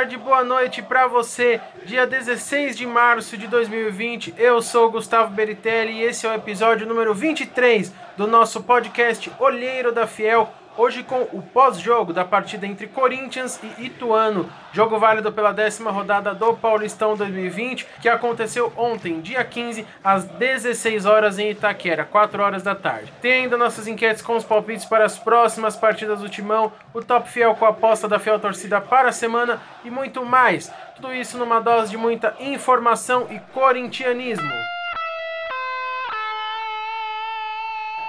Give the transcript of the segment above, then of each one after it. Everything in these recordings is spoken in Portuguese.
tarde, boa noite para você. Dia 16 de março de 2020, eu sou Gustavo Beritelli e esse é o episódio número 23 do nosso podcast Olheiro da Fiel Hoje com o pós-jogo da partida entre Corinthians e Ituano, jogo válido pela décima rodada do Paulistão 2020, que aconteceu ontem, dia 15, às 16 horas em Itaquera, 4 horas da tarde. Tem ainda nossas enquetes com os palpites para as próximas partidas do Timão, o Top Fiel com a aposta da Fiel Torcida para a semana e muito mais. Tudo isso numa dose de muita informação e corintianismo.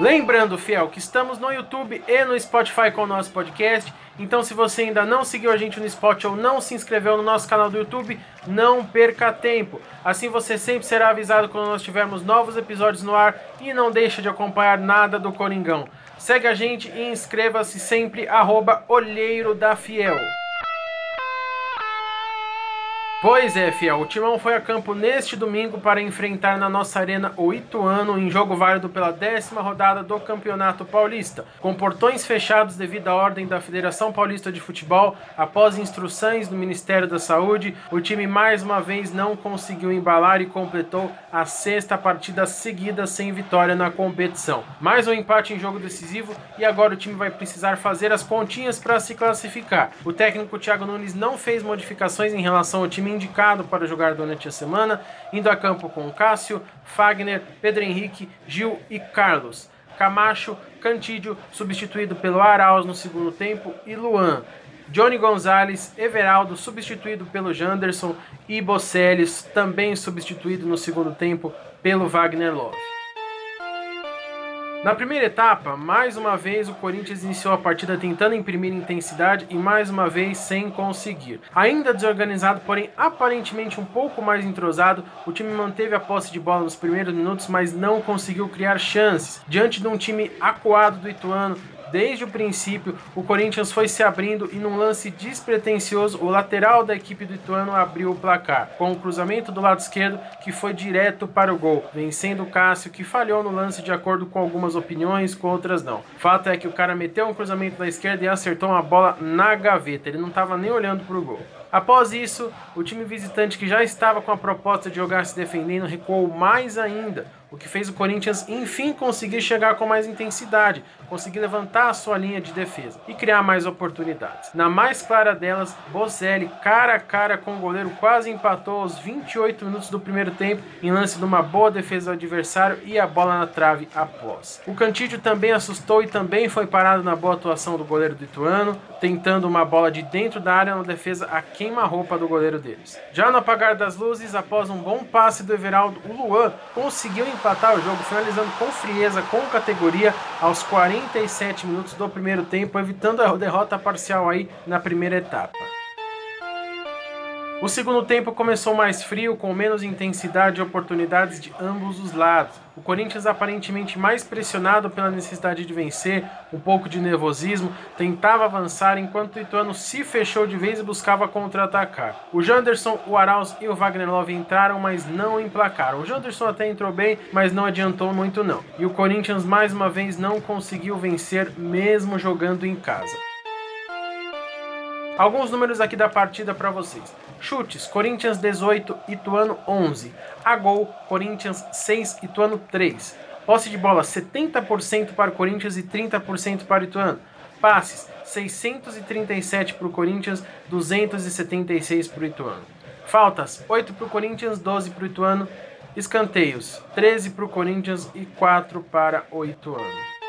Lembrando, fiel, que estamos no YouTube e no Spotify com o nosso podcast. Então, se você ainda não seguiu a gente no Spotify ou não se inscreveu no nosso canal do YouTube, não perca tempo. Assim você sempre será avisado quando nós tivermos novos episódios no ar e não deixa de acompanhar nada do Coringão. Segue a gente e inscreva-se sempre, arroba Olheiro da Fiel. Pois é, fiel. O Timão foi a campo neste domingo para enfrentar na nossa arena o Ituano em jogo válido pela décima rodada do Campeonato Paulista. Com portões fechados devido à ordem da Federação Paulista de Futebol, após instruções do Ministério da Saúde, o time mais uma vez não conseguiu embalar e completou a sexta partida seguida sem vitória na competição. Mais um empate em jogo decisivo e agora o time vai precisar fazer as continhas para se classificar. O técnico Thiago Nunes não fez modificações em relação ao time indicado para jogar durante a semana, indo a campo com Cássio, Fagner, Pedro Henrique, Gil e Carlos. Camacho, Cantídio, substituído pelo Arauz no segundo tempo, e Luan. Johnny Gonzalez, Everaldo, substituído pelo Janderson, e Boceles, também substituído no segundo tempo pelo Wagner Love. Na primeira etapa, mais uma vez o Corinthians iniciou a partida tentando imprimir intensidade e mais uma vez sem conseguir. Ainda desorganizado, porém aparentemente um pouco mais entrosado, o time manteve a posse de bola nos primeiros minutos, mas não conseguiu criar chances. Diante de um time acuado do Ituano, Desde o princípio, o Corinthians foi se abrindo e num lance despretensioso, o lateral da equipe do Ituano abriu o placar, com o cruzamento do lado esquerdo que foi direto para o gol, vencendo o Cássio, que falhou no lance de acordo com algumas opiniões, com outras não. Fato é que o cara meteu um cruzamento da esquerda e acertou uma bola na gaveta, ele não estava nem olhando para o gol. Após isso, o time visitante que já estava com a proposta de jogar se defendendo recuou mais ainda, o que fez o Corinthians enfim conseguir chegar com mais intensidade, conseguir levantar a sua linha de defesa e criar mais oportunidades. Na mais clara delas, Bozelli, cara a cara com o goleiro, quase empatou aos 28 minutos do primeiro tempo em lance de uma boa defesa do adversário e a bola na trave após. O Cantídio também assustou e também foi parado na boa atuação do goleiro do Ituano, tentando uma bola de dentro da área na defesa a queima-roupa do goleiro deles. Já no apagar das luzes, após um bom passe do Everaldo, o Luan conseguiu empatar o jogo, finalizando com frieza, com categoria, aos 47 minutos do primeiro tempo, evitando a derrota parcial aí na primeira etapa. O segundo tempo começou mais frio, com menos intensidade e oportunidades de ambos os lados. O Corinthians, aparentemente mais pressionado pela necessidade de vencer, um pouco de nervosismo, tentava avançar enquanto o Ituano se fechou de vez e buscava contra-atacar. O Janderson, o Arauz e o Wagner Love entraram, mas não emplacaram. O Janderson até entrou bem, mas não adiantou muito não. E o Corinthians mais uma vez não conseguiu vencer, mesmo jogando em casa. Alguns números aqui da partida para vocês. Chutes: Corinthians 18, Ituano 11. A gol: Corinthians 6, Ituano 3. Posse de bola: 70% para o Corinthians e 30% para o Ituano. Passes: 637 para o Corinthians, 276 para o Ituano. Faltas: 8 para o Corinthians, 12 para o Ituano. Escanteios: 13 para o Corinthians e 4 para o Ituano.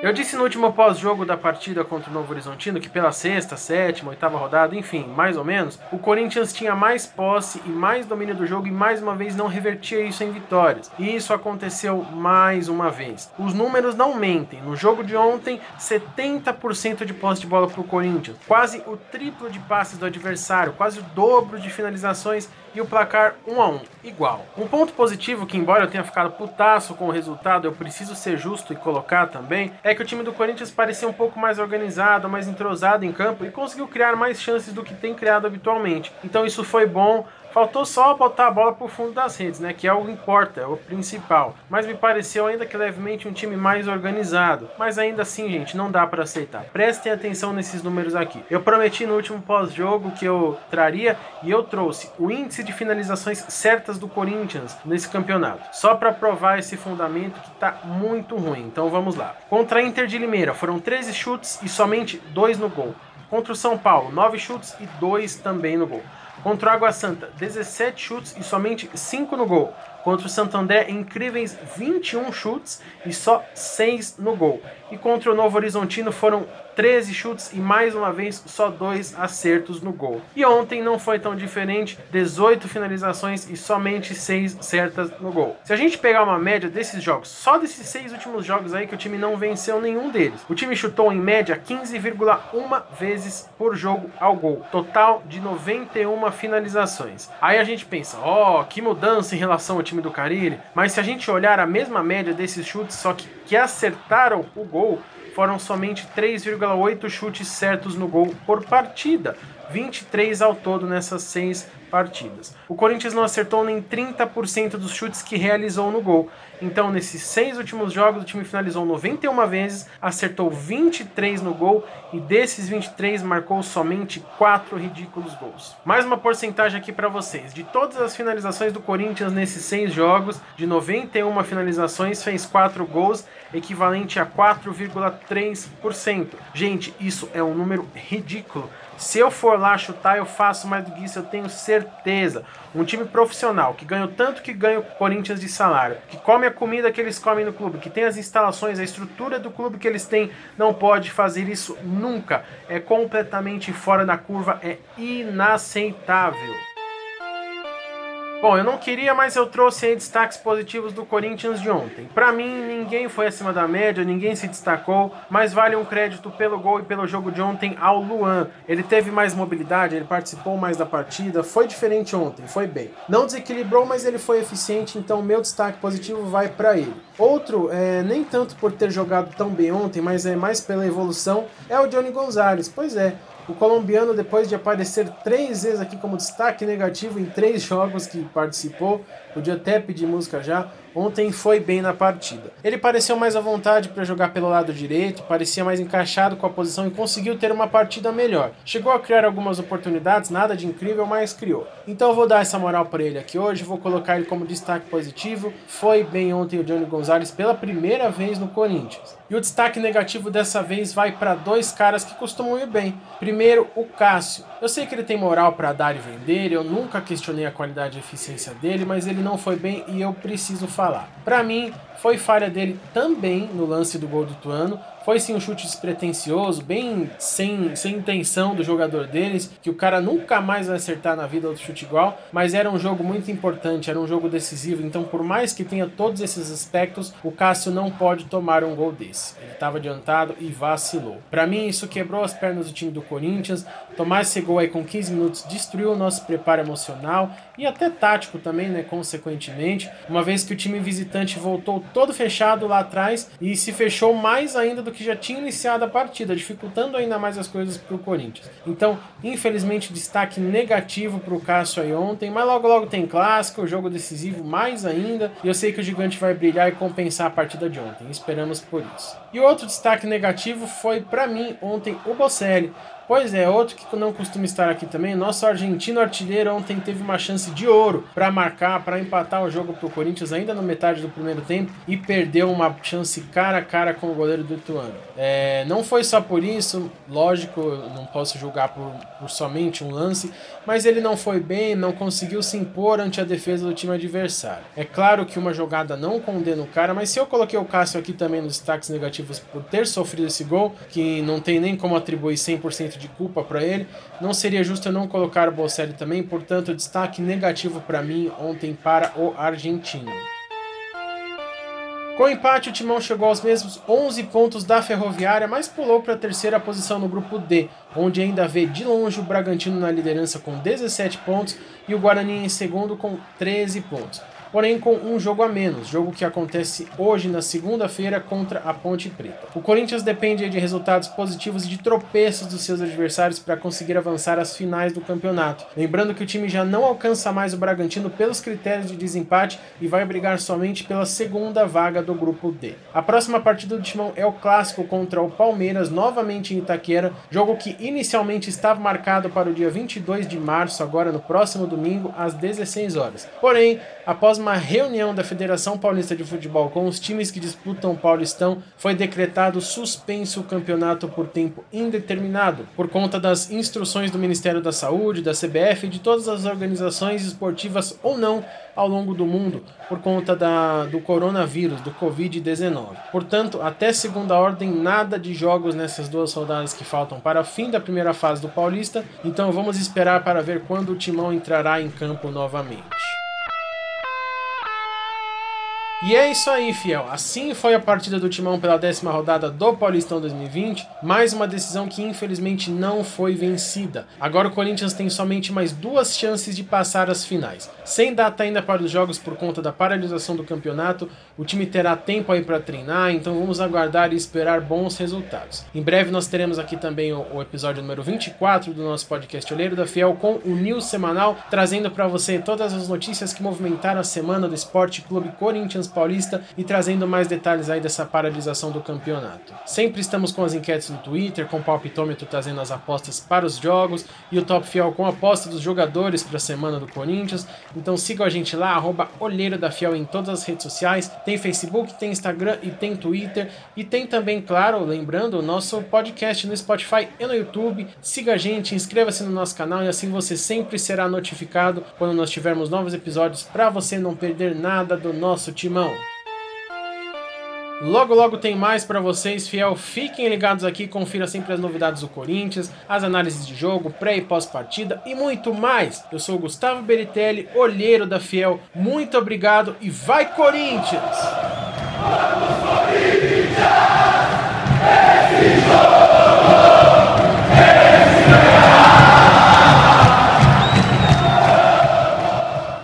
Eu disse no último pós-jogo da partida contra o Novo Horizontino que pela sexta, sétima, oitava rodada, enfim, mais ou menos, o Corinthians tinha mais posse e mais domínio do jogo e mais uma vez não revertia isso em vitórias. E isso aconteceu mais uma vez. Os números não mentem. No jogo de ontem, 70% de posse de bola para o Corinthians, quase o triplo de passes do adversário, quase o dobro de finalizações e o placar 1 a 1 igual. Um ponto positivo que, embora eu tenha ficado putaço com o resultado, eu preciso ser justo e colocar também, que o time do Corinthians parecia um pouco mais organizado, mais entrosado em campo e conseguiu criar mais chances do que tem criado habitualmente. Então isso foi bom Faltou só botar a bola pro fundo das redes, né? Que é o que importa, é o principal. Mas me pareceu ainda que levemente um time mais organizado. Mas ainda assim, gente, não dá para aceitar. Prestem atenção nesses números aqui. Eu prometi no último pós-jogo que eu traria e eu trouxe o índice de finalizações certas do Corinthians nesse campeonato. Só para provar esse fundamento que tá muito ruim. Então vamos lá. Contra a Inter de Limeira foram 13 chutes e somente 2 no gol. Contra o São Paulo, 9 chutes e 2 também no gol. Contra o Água Santa, 17 chutes e somente 5 no gol. Contra o Santander, incríveis 21 chutes e só 6 no gol. E contra o Novo Horizontino foram 13 chutes e mais uma vez só dois acertos no gol. E ontem não foi tão diferente, 18 finalizações e somente 6 certas no gol. Se a gente pegar uma média desses jogos, só desses seis últimos jogos aí que o time não venceu nenhum deles. O time chutou em média 15,1 vezes por jogo ao gol, total de 91 finalizações. Aí a gente pensa, ó, oh, que mudança em relação ao time do Carilli, mas se a gente olhar a mesma média desses chutes, só que que acertaram o gol, foram somente 3,8 chutes certos no gol por partida, 23 ao todo nessas seis partidas. O Corinthians não acertou nem 30% dos chutes que realizou no gol. Então, nesses seis últimos jogos, o time finalizou 91 vezes, acertou 23 no gol e desses 23 marcou somente 4 ridículos gols. Mais uma porcentagem aqui para vocês. De todas as finalizações do Corinthians nesses seis jogos, de 91 finalizações, fez 4 gols, equivalente a 4,3%. Gente, isso é um número ridículo. Se eu for lá chutar, eu faço mais do que isso, eu tenho certeza. Um time profissional que ganha o tanto que ganha o Corinthians de salário, que come a comida que eles comem no clube, que tem as instalações, a estrutura do clube que eles têm, não pode fazer isso nunca. É completamente fora da curva, é inaceitável. Bom, eu não queria, mas eu trouxe aí destaques positivos do Corinthians de ontem. Para mim, ninguém foi acima da média, ninguém se destacou, mas vale um crédito pelo gol e pelo jogo de ontem ao Luan. Ele teve mais mobilidade, ele participou mais da partida, foi diferente ontem, foi bem. Não desequilibrou, mas ele foi eficiente, então meu destaque positivo vai para ele. Outro, é, nem tanto por ter jogado tão bem ontem, mas é mais pela evolução, é o Johnny Gonzalez. Pois é, o colombiano, depois de aparecer três vezes aqui como destaque negativo em três jogos que participou, podia até pedir música já, ontem foi bem na partida. Ele pareceu mais à vontade para jogar pelo lado direito, parecia mais encaixado com a posição e conseguiu ter uma partida melhor. Chegou a criar algumas oportunidades, nada de incrível, mas criou. Então eu vou dar essa moral para ele aqui hoje, vou colocar ele como destaque positivo. Foi bem ontem o Johnny Gonzalez pela primeira vez no Corinthians. E o destaque negativo dessa vez vai para dois caras que costumam ir bem. Primeiro, o Cássio. Eu sei que ele tem moral para dar e vender, eu nunca questionei a qualidade e eficiência dele, mas ele não foi bem e eu preciso falar. Para mim, foi falha dele também no lance do gol do Tuano. Foi sim um chute despretensioso, bem sem, sem intenção do jogador deles, que o cara nunca mais vai acertar na vida outro chute igual, mas era um jogo muito importante, era um jogo decisivo, então por mais que tenha todos esses aspectos, o Cássio não pode tomar um gol desse. Ele estava adiantado e vacilou. Para mim isso quebrou as pernas do time do Corinthians. Tomar esse gol aí com 15 minutos destruiu o nosso preparo emocional e até tático também, né, consequentemente, uma vez que o time visitante voltou todo fechado lá atrás e se fechou mais ainda do que já tinha iniciado a partida, dificultando ainda mais as coisas para o Corinthians. Então, infelizmente, destaque negativo para o Cássio aí ontem, mas logo logo tem clássico, jogo decisivo mais ainda, e eu sei que o Gigante vai brilhar e compensar a partida de ontem. Esperamos por isso. E outro destaque negativo foi para mim ontem o Bocelli. Pois é, outro que não costuma estar aqui também, nosso argentino artilheiro ontem teve uma chance de ouro para marcar, para empatar o jogo para o Corinthians ainda na metade do primeiro tempo e perdeu uma chance cara a cara com o goleiro do Ituano. É, não foi só por isso, lógico, não posso julgar por, por somente um lance, mas ele não foi bem, não conseguiu se impor ante a defesa do time adversário. É claro que uma jogada não condena o cara, mas se eu coloquei o Cássio aqui também nos destaques negativos por ter sofrido esse gol, que não tem nem como atribuir 100% de culpa para ele. Não seria justo eu não colocar o Bocelli também, portanto, destaque negativo para mim ontem para o argentino. Com o empate, o Timão chegou aos mesmos 11 pontos da Ferroviária, mas pulou para a terceira posição no grupo D, onde ainda vê de longe o Bragantino na liderança com 17 pontos e o Guarani em segundo com 13 pontos. Porém com um jogo a menos, jogo que acontece hoje na segunda-feira contra a Ponte Preta. O Corinthians depende de resultados positivos e de tropeços dos seus adversários para conseguir avançar às finais do campeonato. Lembrando que o time já não alcança mais o Bragantino pelos critérios de desempate e vai brigar somente pela segunda vaga do grupo D. A próxima partida do Timão é o clássico contra o Palmeiras, novamente em Itaquera, jogo que inicialmente estava marcado para o dia 22 de março, agora no próximo domingo, às 16 horas. Porém, após uma reunião da Federação Paulista de Futebol com os times que disputam o Paulistão, foi decretado suspenso o campeonato por tempo indeterminado, por conta das instruções do Ministério da Saúde, da CBF e de todas as organizações esportivas ou não ao longo do mundo por conta da, do coronavírus, do Covid-19. Portanto, até segunda ordem, nada de jogos nessas duas rodadas que faltam para o fim da primeira fase do Paulista, então vamos esperar para ver quando o Timão entrará em campo novamente. E é isso aí, fiel. Assim foi a partida do Timão pela décima rodada do Paulistão 2020. Mais uma decisão que infelizmente não foi vencida. Agora o Corinthians tem somente mais duas chances de passar as finais. Sem data ainda para os jogos por conta da paralisação do campeonato, o time terá tempo aí para treinar, então vamos aguardar e esperar bons resultados. Em breve nós teremos aqui também o, episódio número 24 do nosso podcast Oleiro da Fiel com o News semanal, trazendo para você todas as notícias que movimentaram a semana do Esporte Clube Corinthians Paulista e trazendo mais detalhes aí dessa paralisação do campeonato. Sempre estamos com as enquetes no Twitter, com o palpitômetro trazendo as apostas para os jogos e o Top Fiel com a aposta dos jogadores para a semana do Corinthians. Então sigam a gente lá, arroba Olheiro da Fiel em todas as redes sociais. Tem Facebook, tem Instagram e tem Twitter. E tem também, claro, lembrando, o nosso podcast no Spotify e no YouTube. Siga a gente, inscreva-se no nosso canal e assim você sempre será notificado quando nós tivermos novos episódios para você não perder nada do nosso irmão. Logo, logo tem mais para vocês, fiel. Fiquem ligados aqui, confira sempre as novidades do Corinthians, as análises de jogo, pré e pós-partida e muito mais. Eu sou o Gustavo Beritelli, olheiro da Fiel. Muito obrigado e vai Corinthians! Vamos, Corinthians!